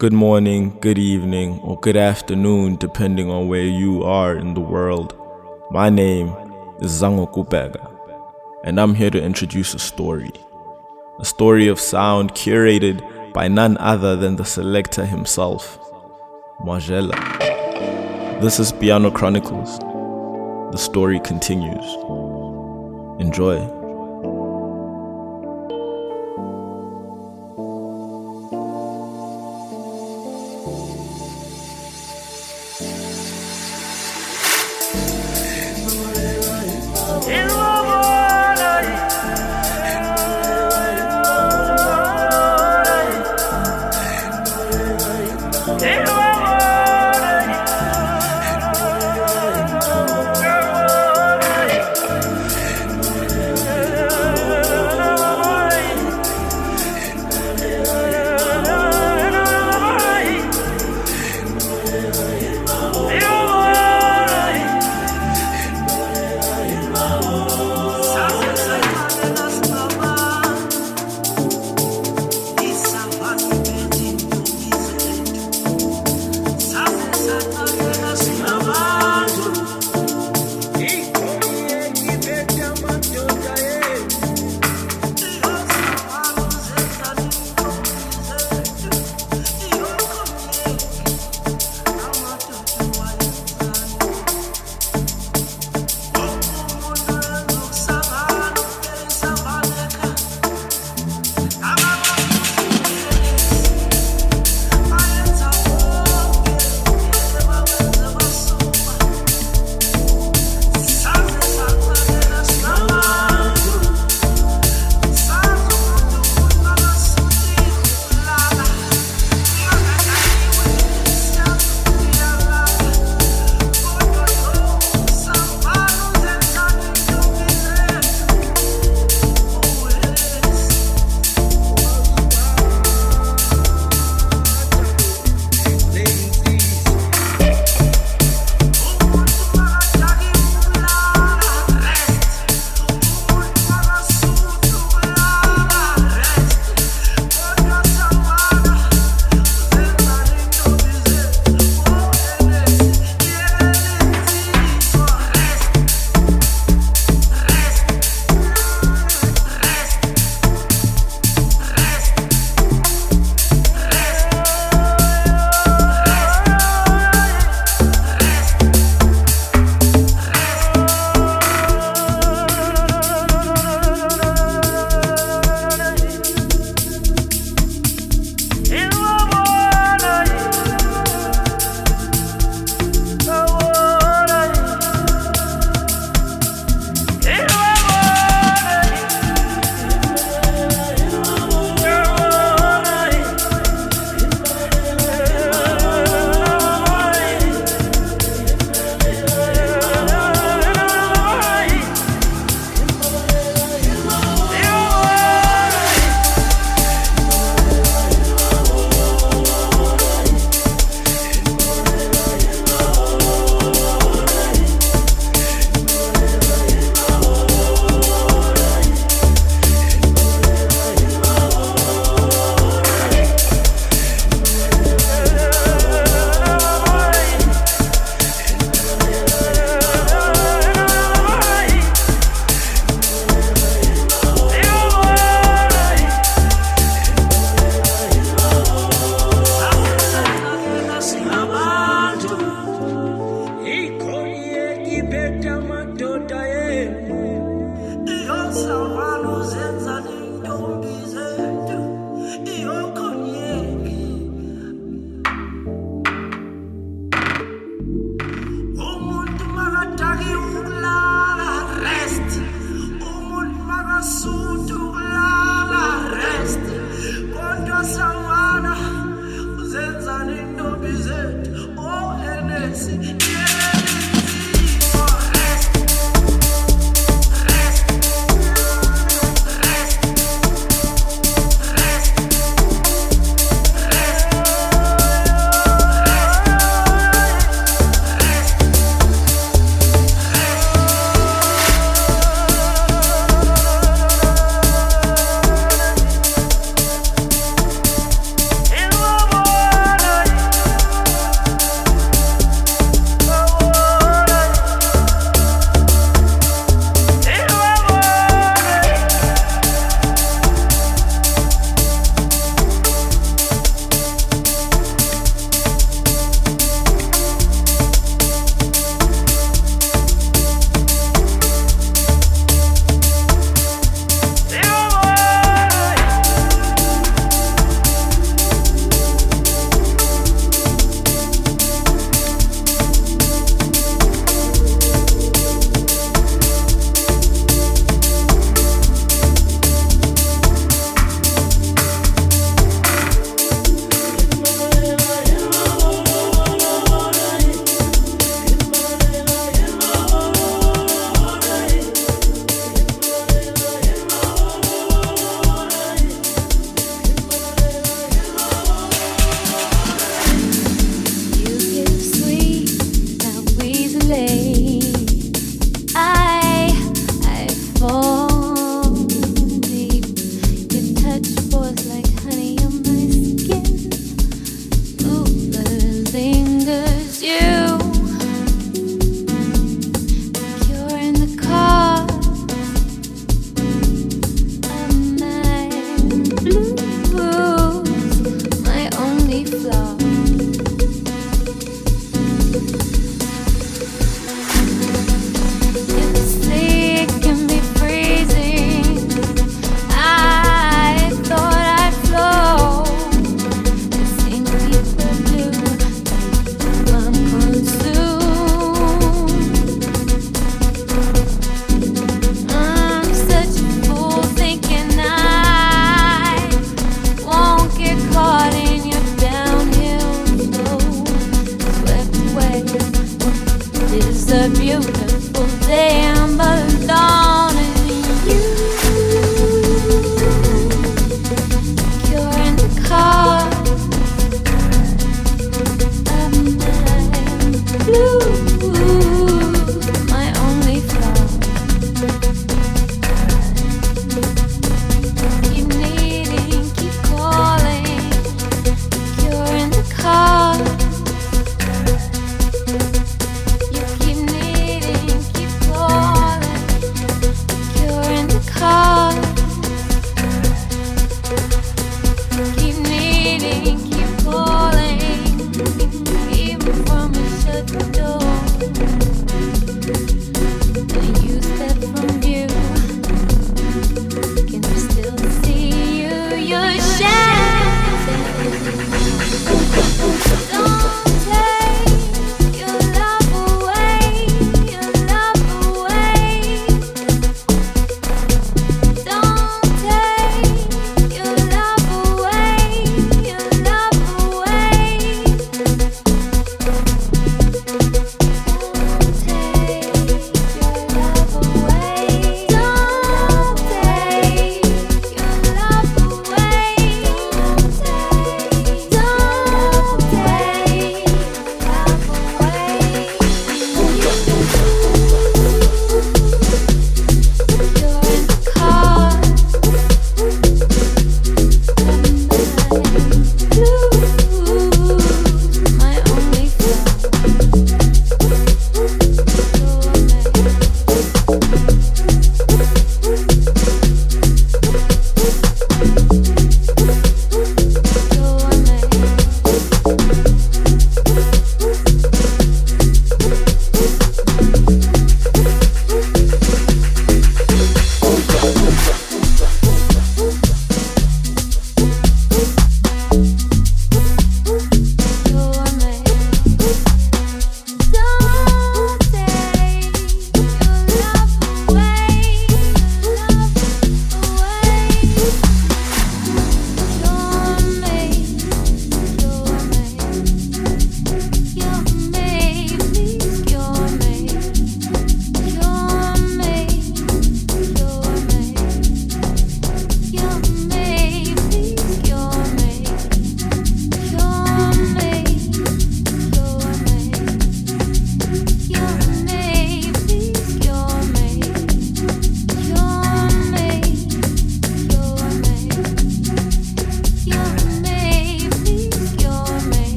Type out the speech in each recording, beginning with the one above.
Good morning, good evening, or good afternoon, depending on where you are in the world. My name is Zango Kupega, and I'm here to introduce a story. A story of sound curated by none other than the selector himself, Mxrgiela. This is Piano Chronicles. The story continues. Enjoy.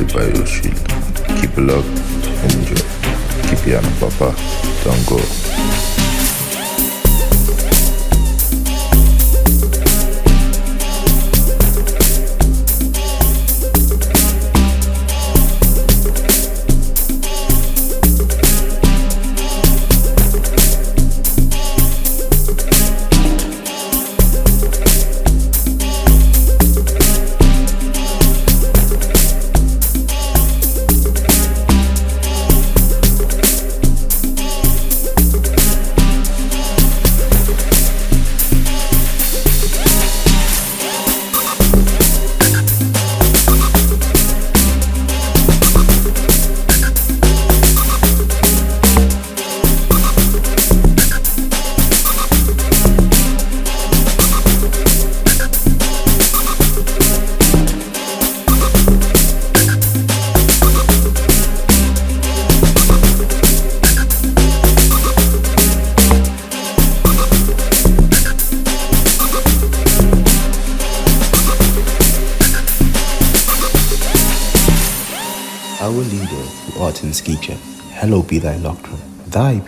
And created by yours truly. Keep it love and enjoy. Keep Piano Papa, don't go.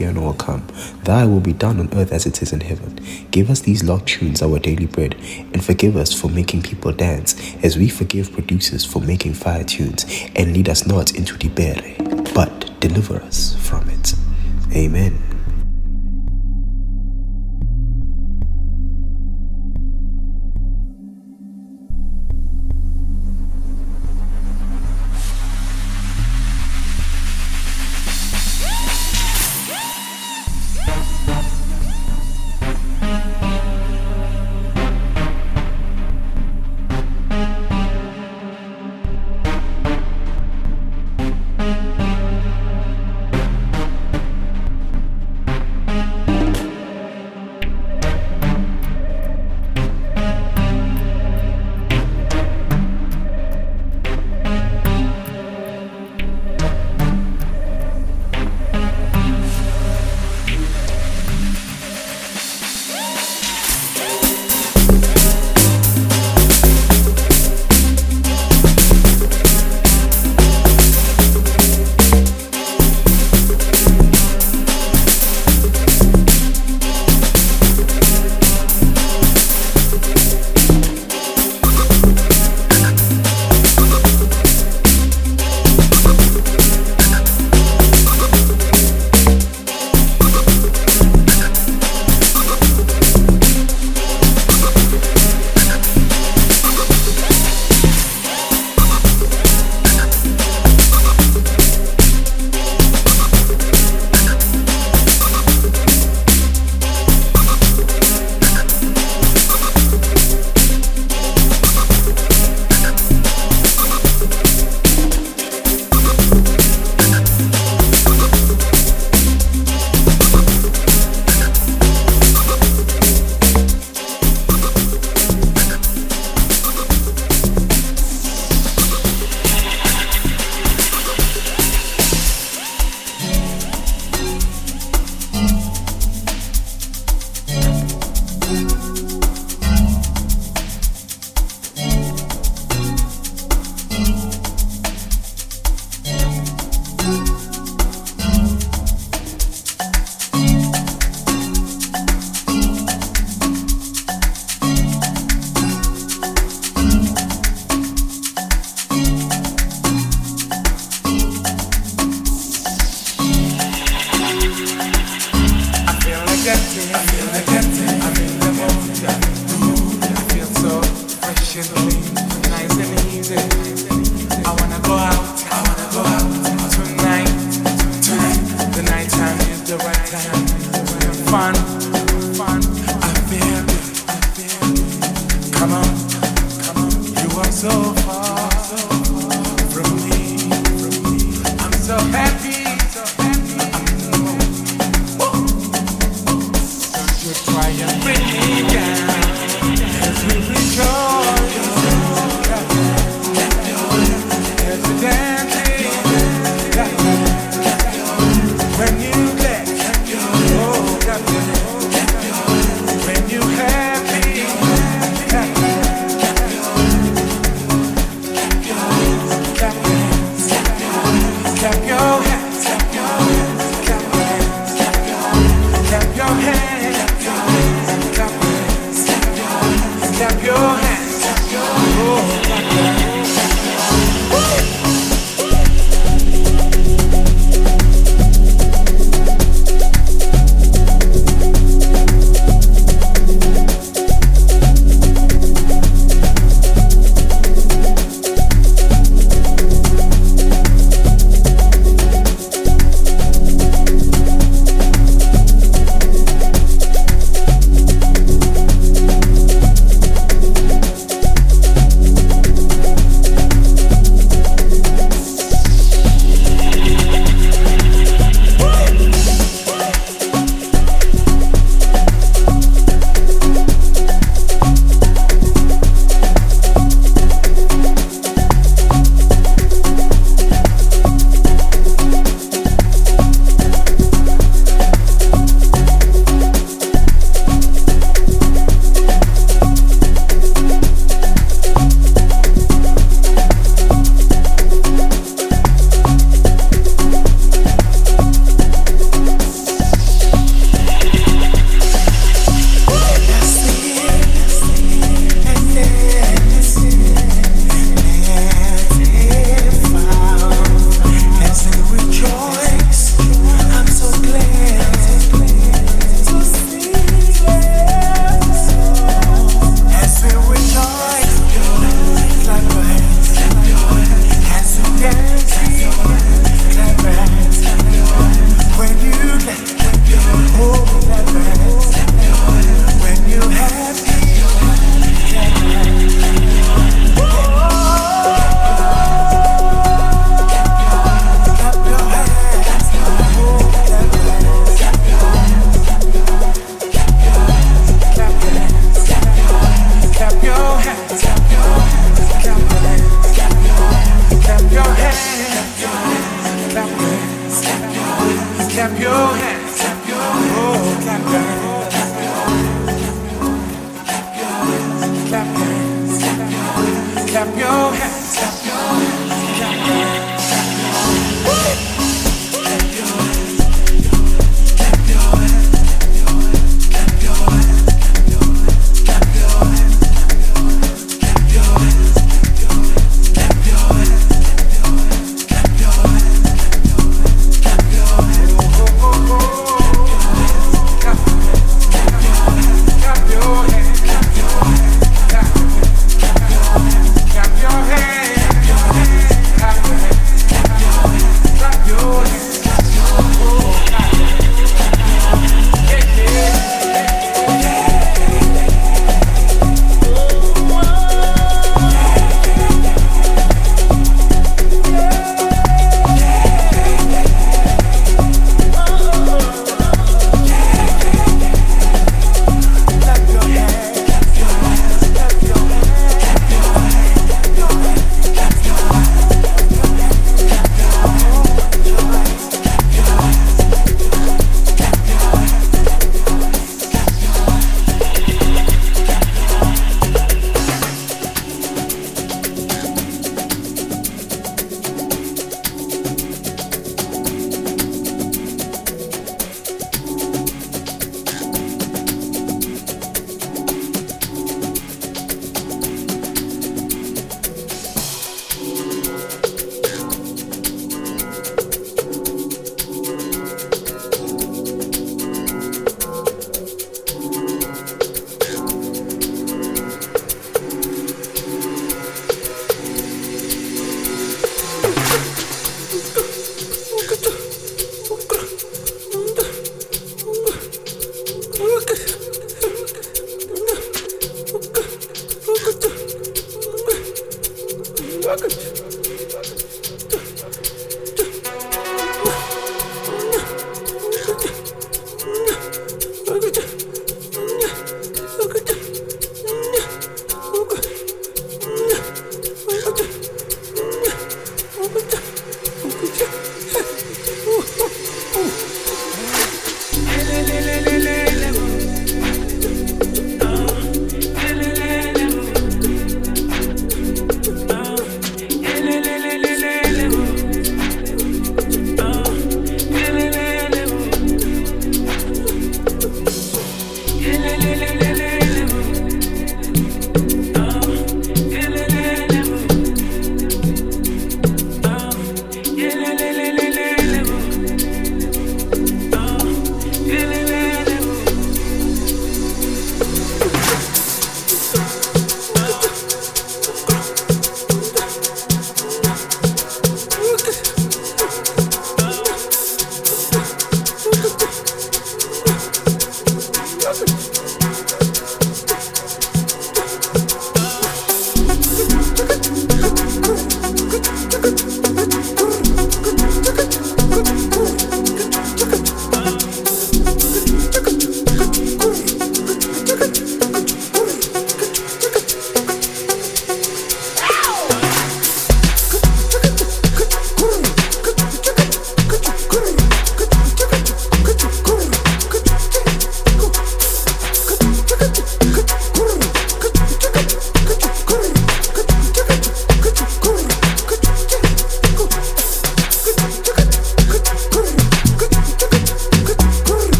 Piano will thy will be done on earth as it is in heaven. Give us these locked tunes, our daily bread, and forgive us for making people dance, as we forgive producers for making fire tunes, and lead us not into the berry, but deliver us from it. Amen.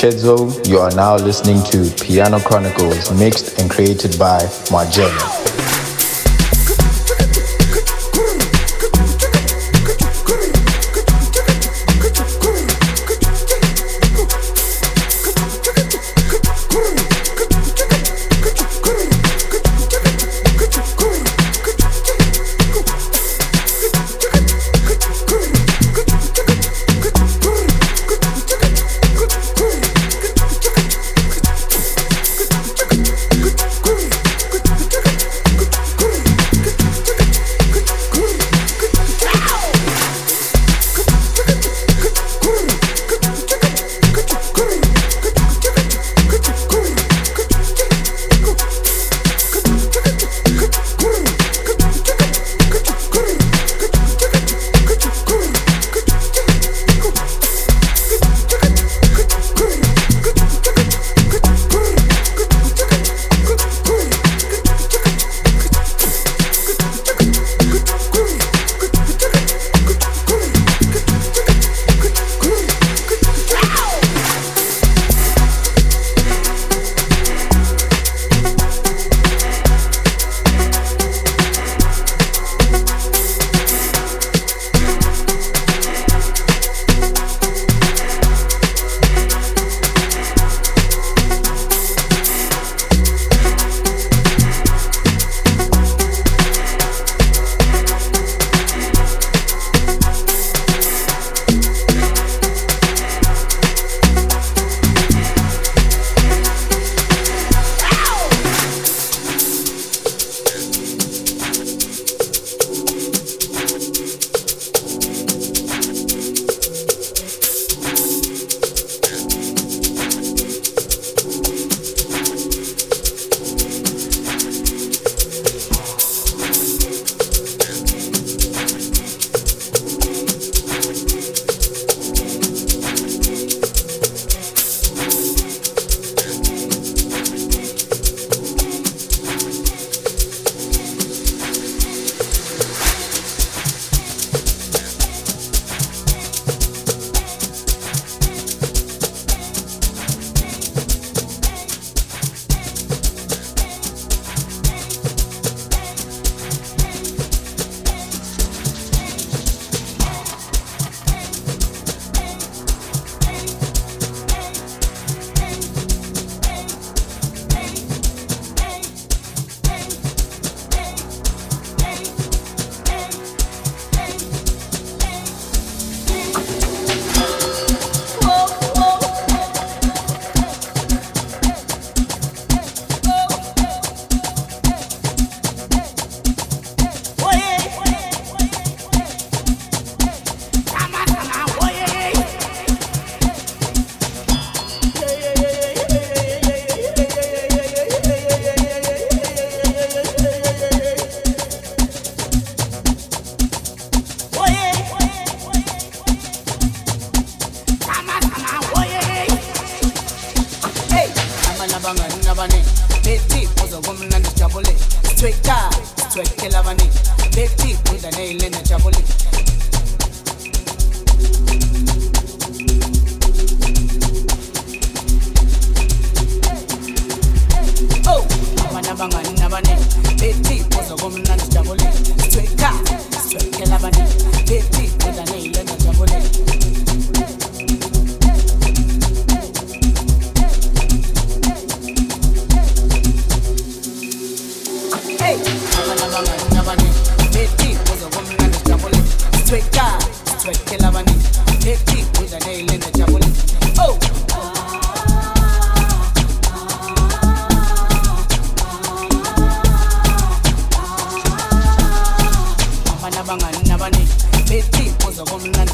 Chedzo. You are now listening to Piano Chronicles, mixed and created by Mxrgiela.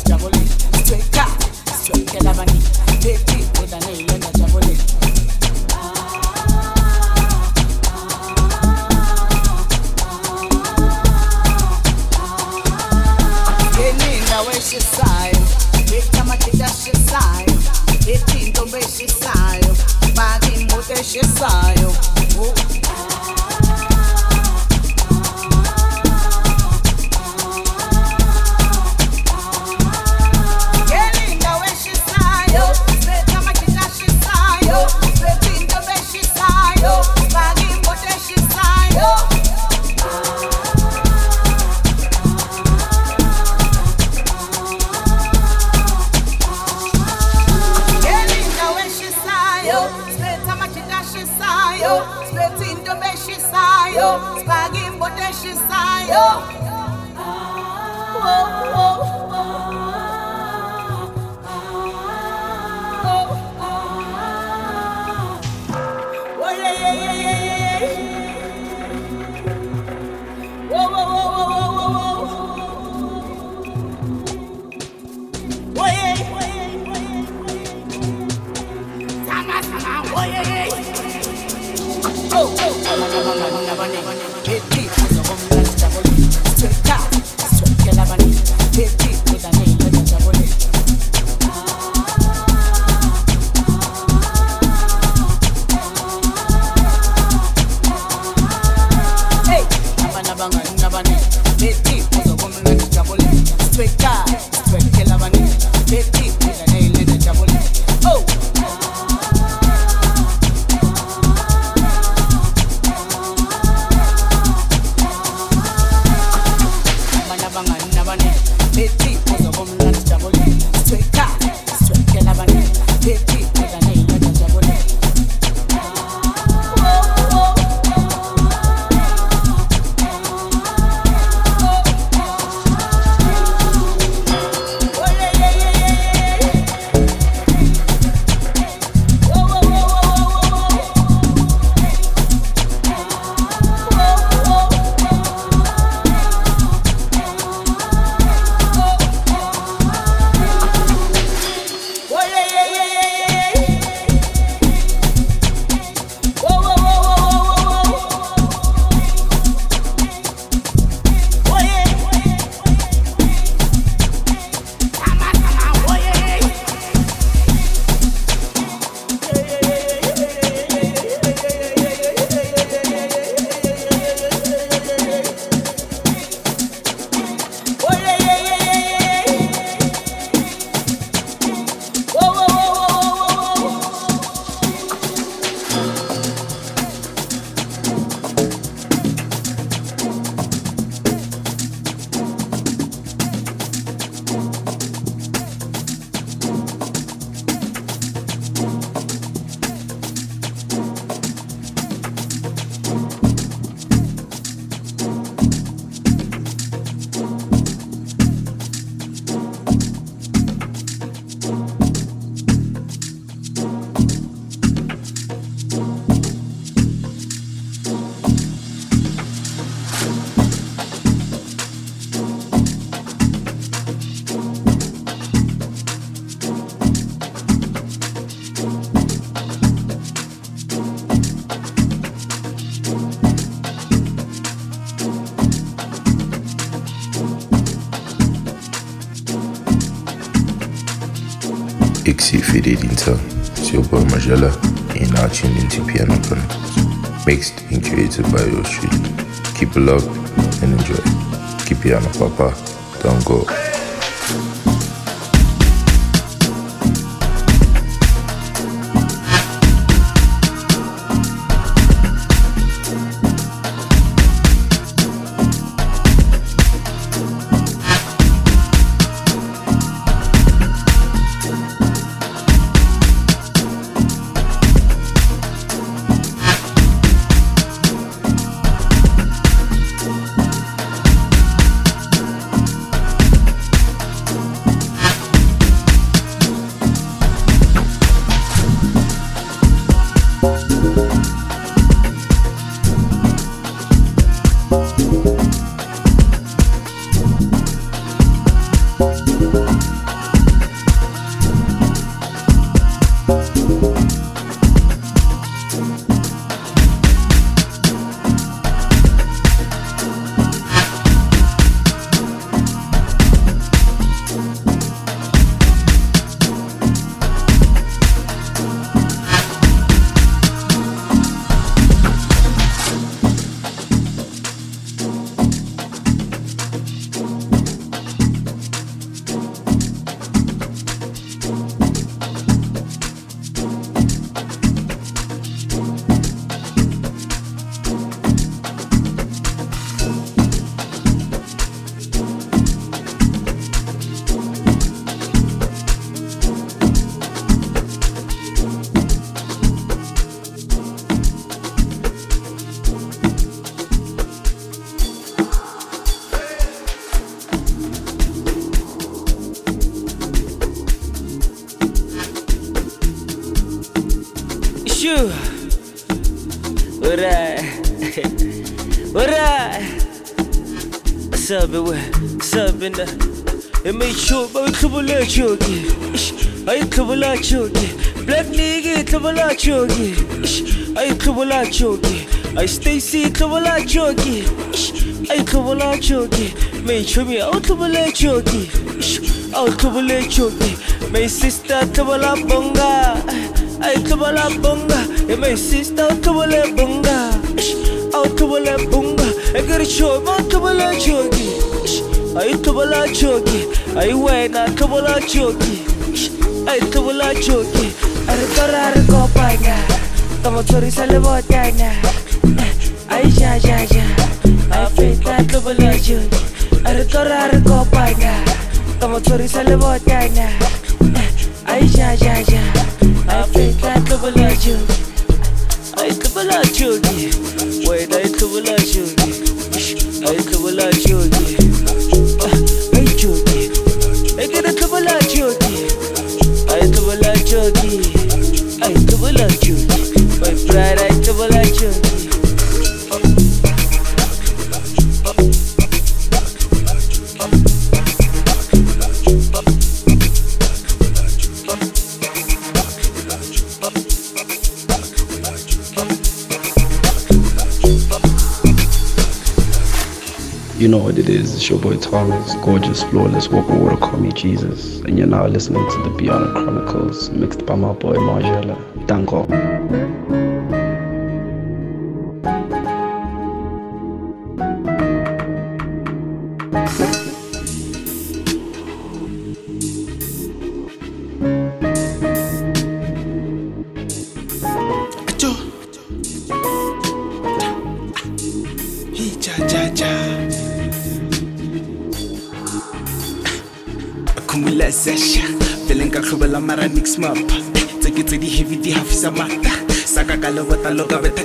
javelin. Straight cut, straight Kelabani. Take it Your boy Mxrgiela, and now tuned into Piano mixed and created by truly. Keep it locked and enjoy. Keep it piano, papa. Don't go. Couple of choky. I Stacy, couple of choky. I couple of choky. Made sure me out couple of choky. Out couple of choky. My sister, of bonga. Ay kabala bunga E my sister kabala bunga Au kabala bunga E gari show ma kabala chogi Ay kabala chogi Ay wena kabala chogi Ay kabala chogi Are kara are kopanya Tamo tori sale botanya. Ay ja ja ja Ay fita kabala chogi Are kara are kopanya Tamo tori sale botanya Ay ja ja ja Afrika kabala jogi Ay kabala jogi Wait You know what it is. It's your boy Thomas, gorgeous, flawless, walking water, call me Jesus. And you're now listening to the Piano Chronicles, mixed by my boy Mxrgiela. Danko.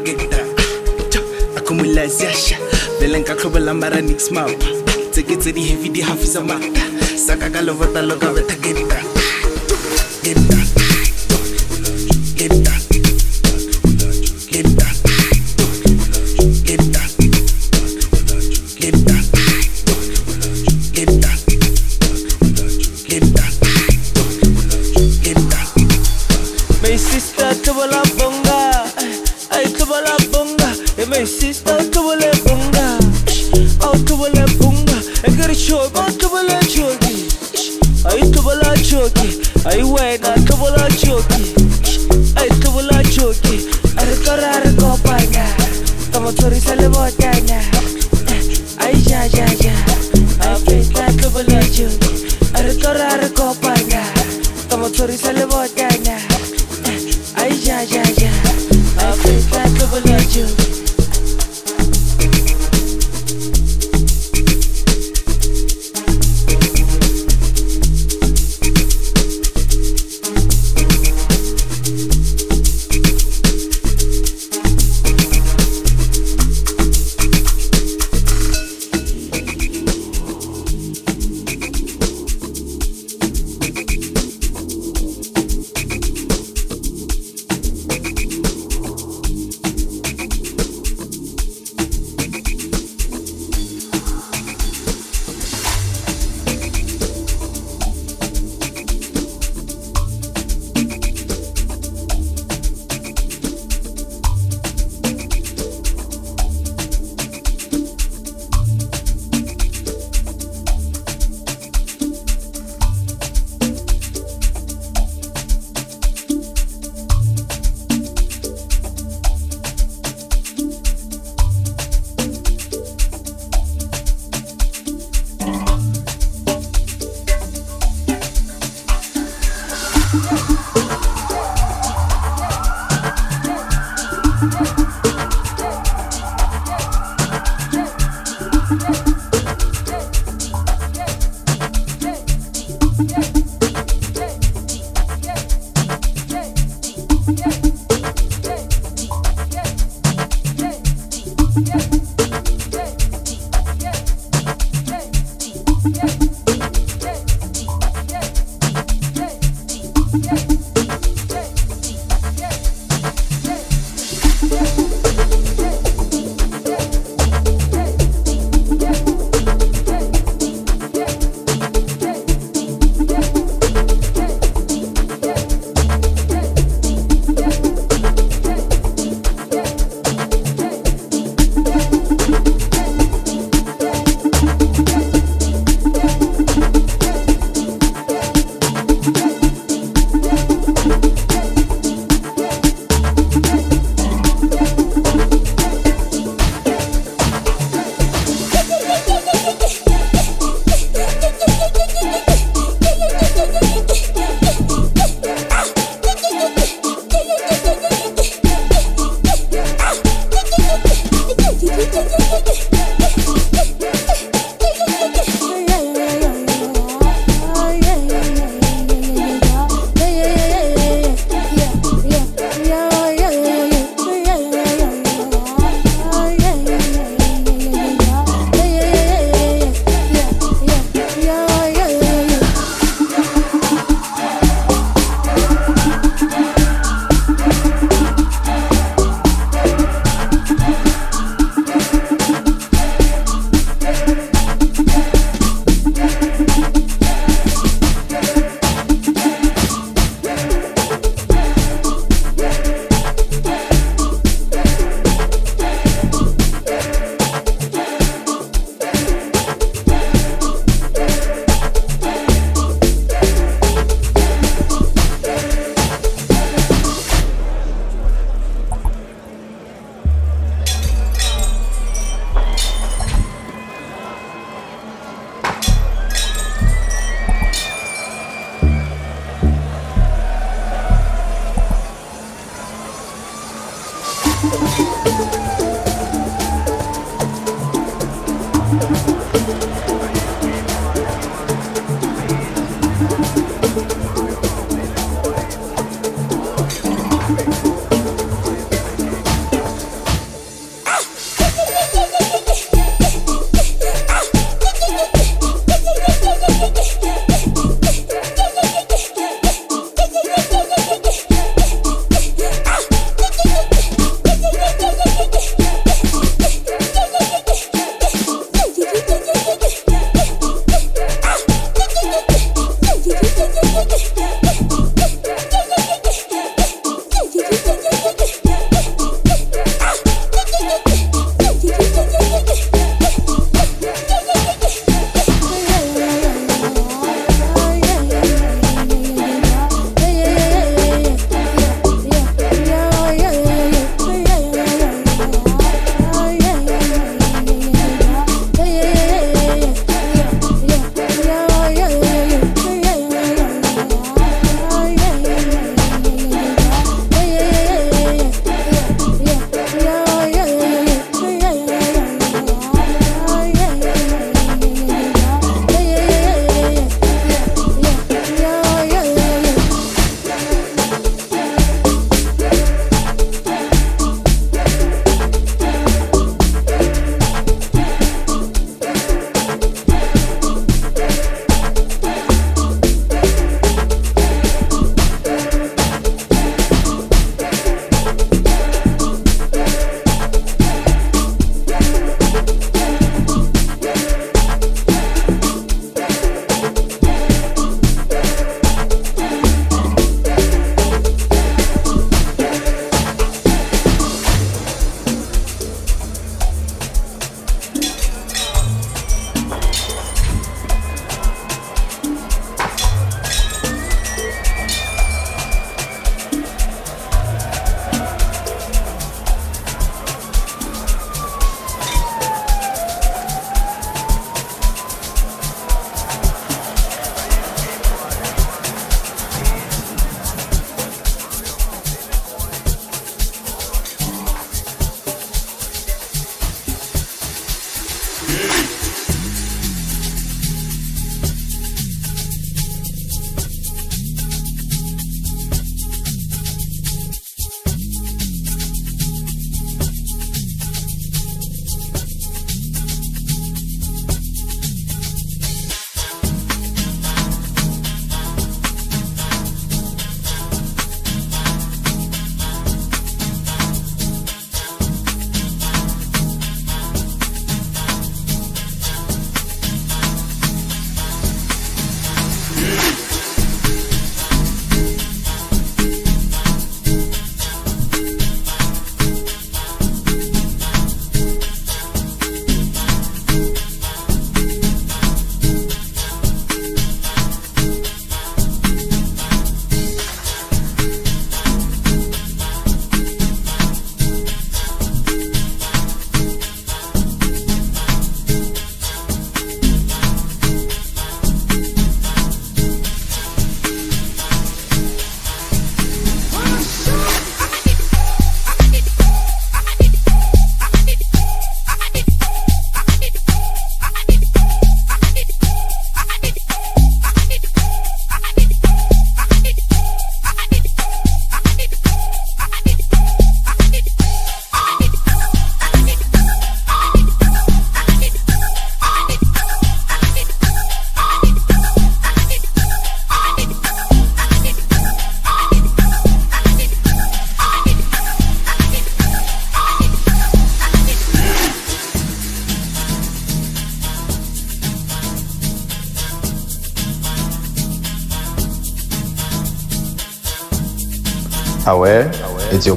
Geta. Akumula sesha. Feeling ka khubela mara mix map. Tseke tse di heavy di hafisa mata. Saka ka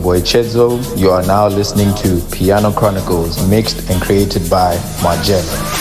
boy Chedzo. You are now listening to Piano Chronicles, mixed and created by Mxrgiela.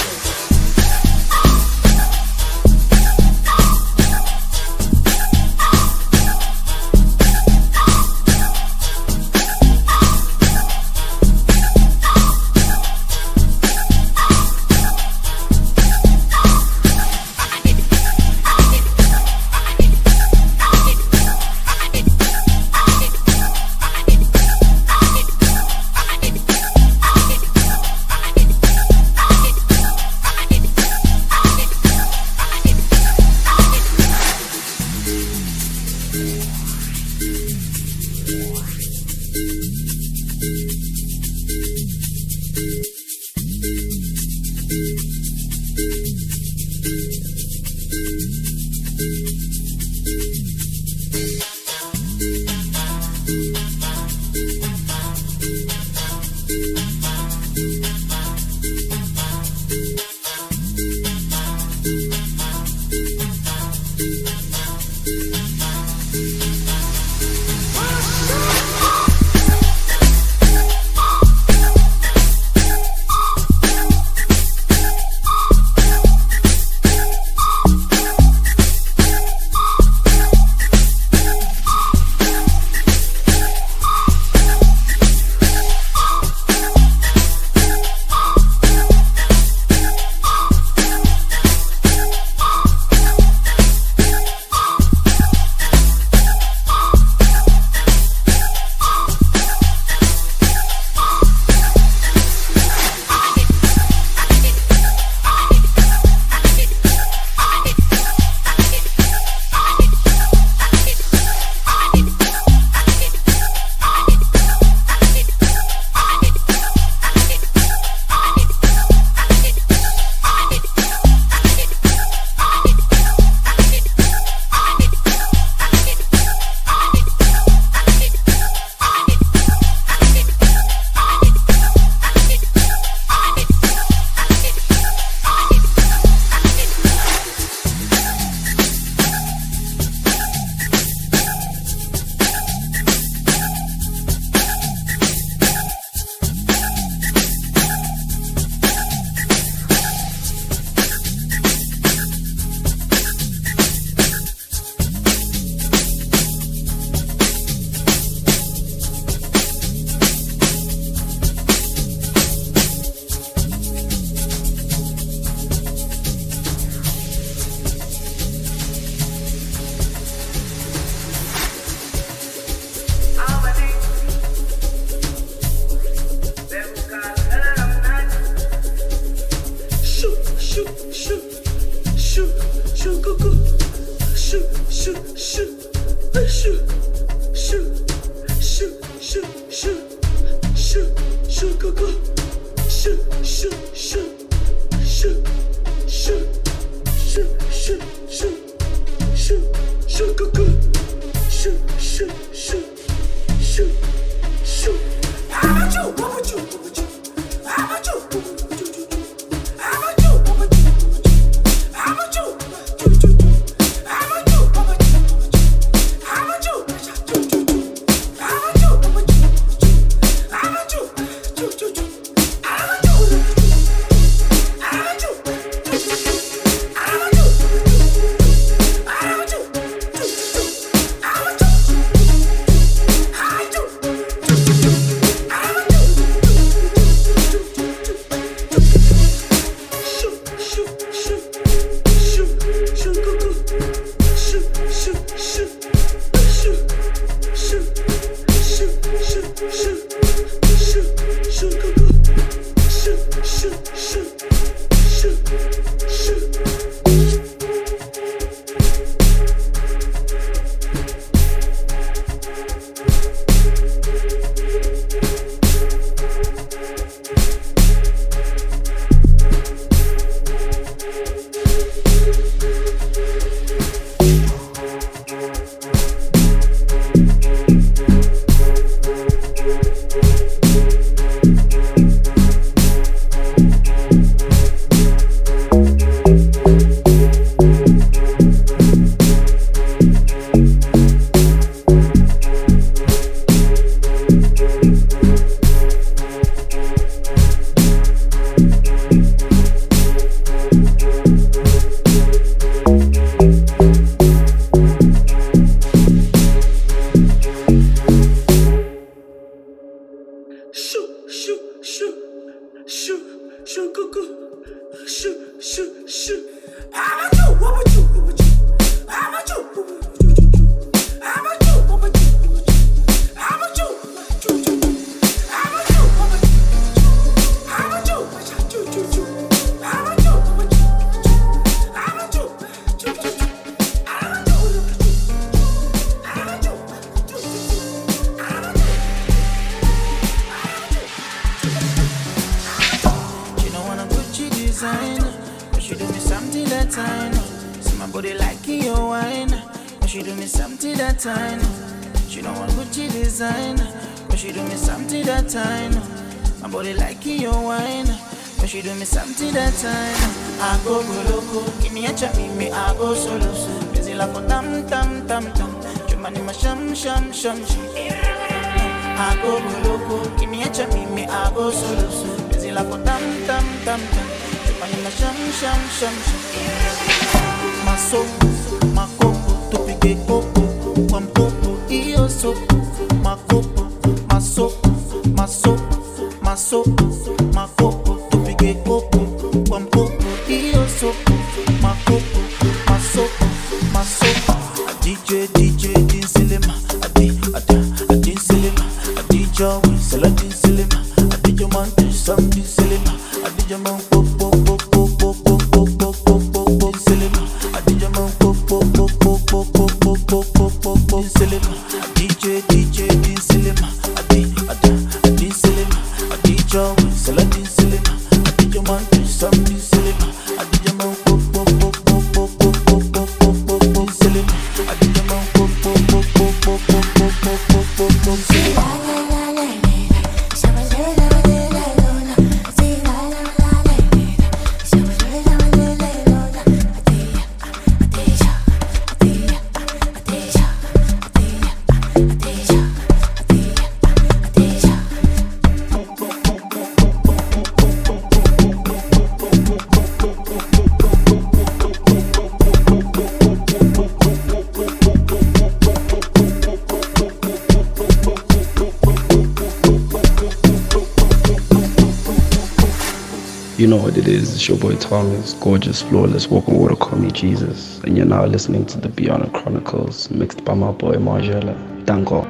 sign. But you do me something that time. See my body like your wine. But she do me something that time. She don't want Gucci design. But she do me something that time. My body like your wine. But she do me something that time. I go go loco. Give me a chat, me I go solo. Busy like a tam tam tam tam. Chumani ma sham sham sham sham. I go go loco. Give me a chat, me I go solo. Busy like a tam tam tam tam sham, sham, sham, sham. My soul. It's your boy Thomas, gorgeous, flawless, walking water, call me Jesus. And you're now listening to the Piano Chronicles, mixed by my boy Mxrgiela. Danko.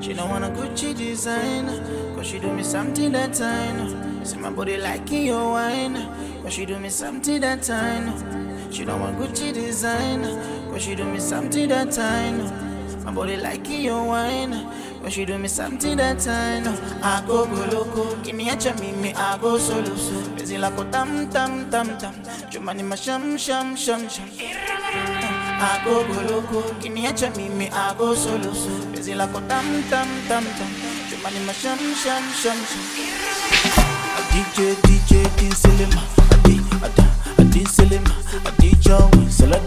She don't want a Gucci design, cause she do me something that time. See my body like your wine, cause she do me something that know. She don't want Gucci design, cause she do me something that know. My body like your wine, When she do me something that I know. I go go loco, give me a chami, me I go solo so. Busy like a tam tam tam tam, Jumani ma sham sham sham sham. I go go loco, give me a me, I go solo, so busy like a tam tam tam tam. Jumani ma sham sham sham sham. DJ, DJ, din silema, a di, a da, a din silema, a DJ, we sell a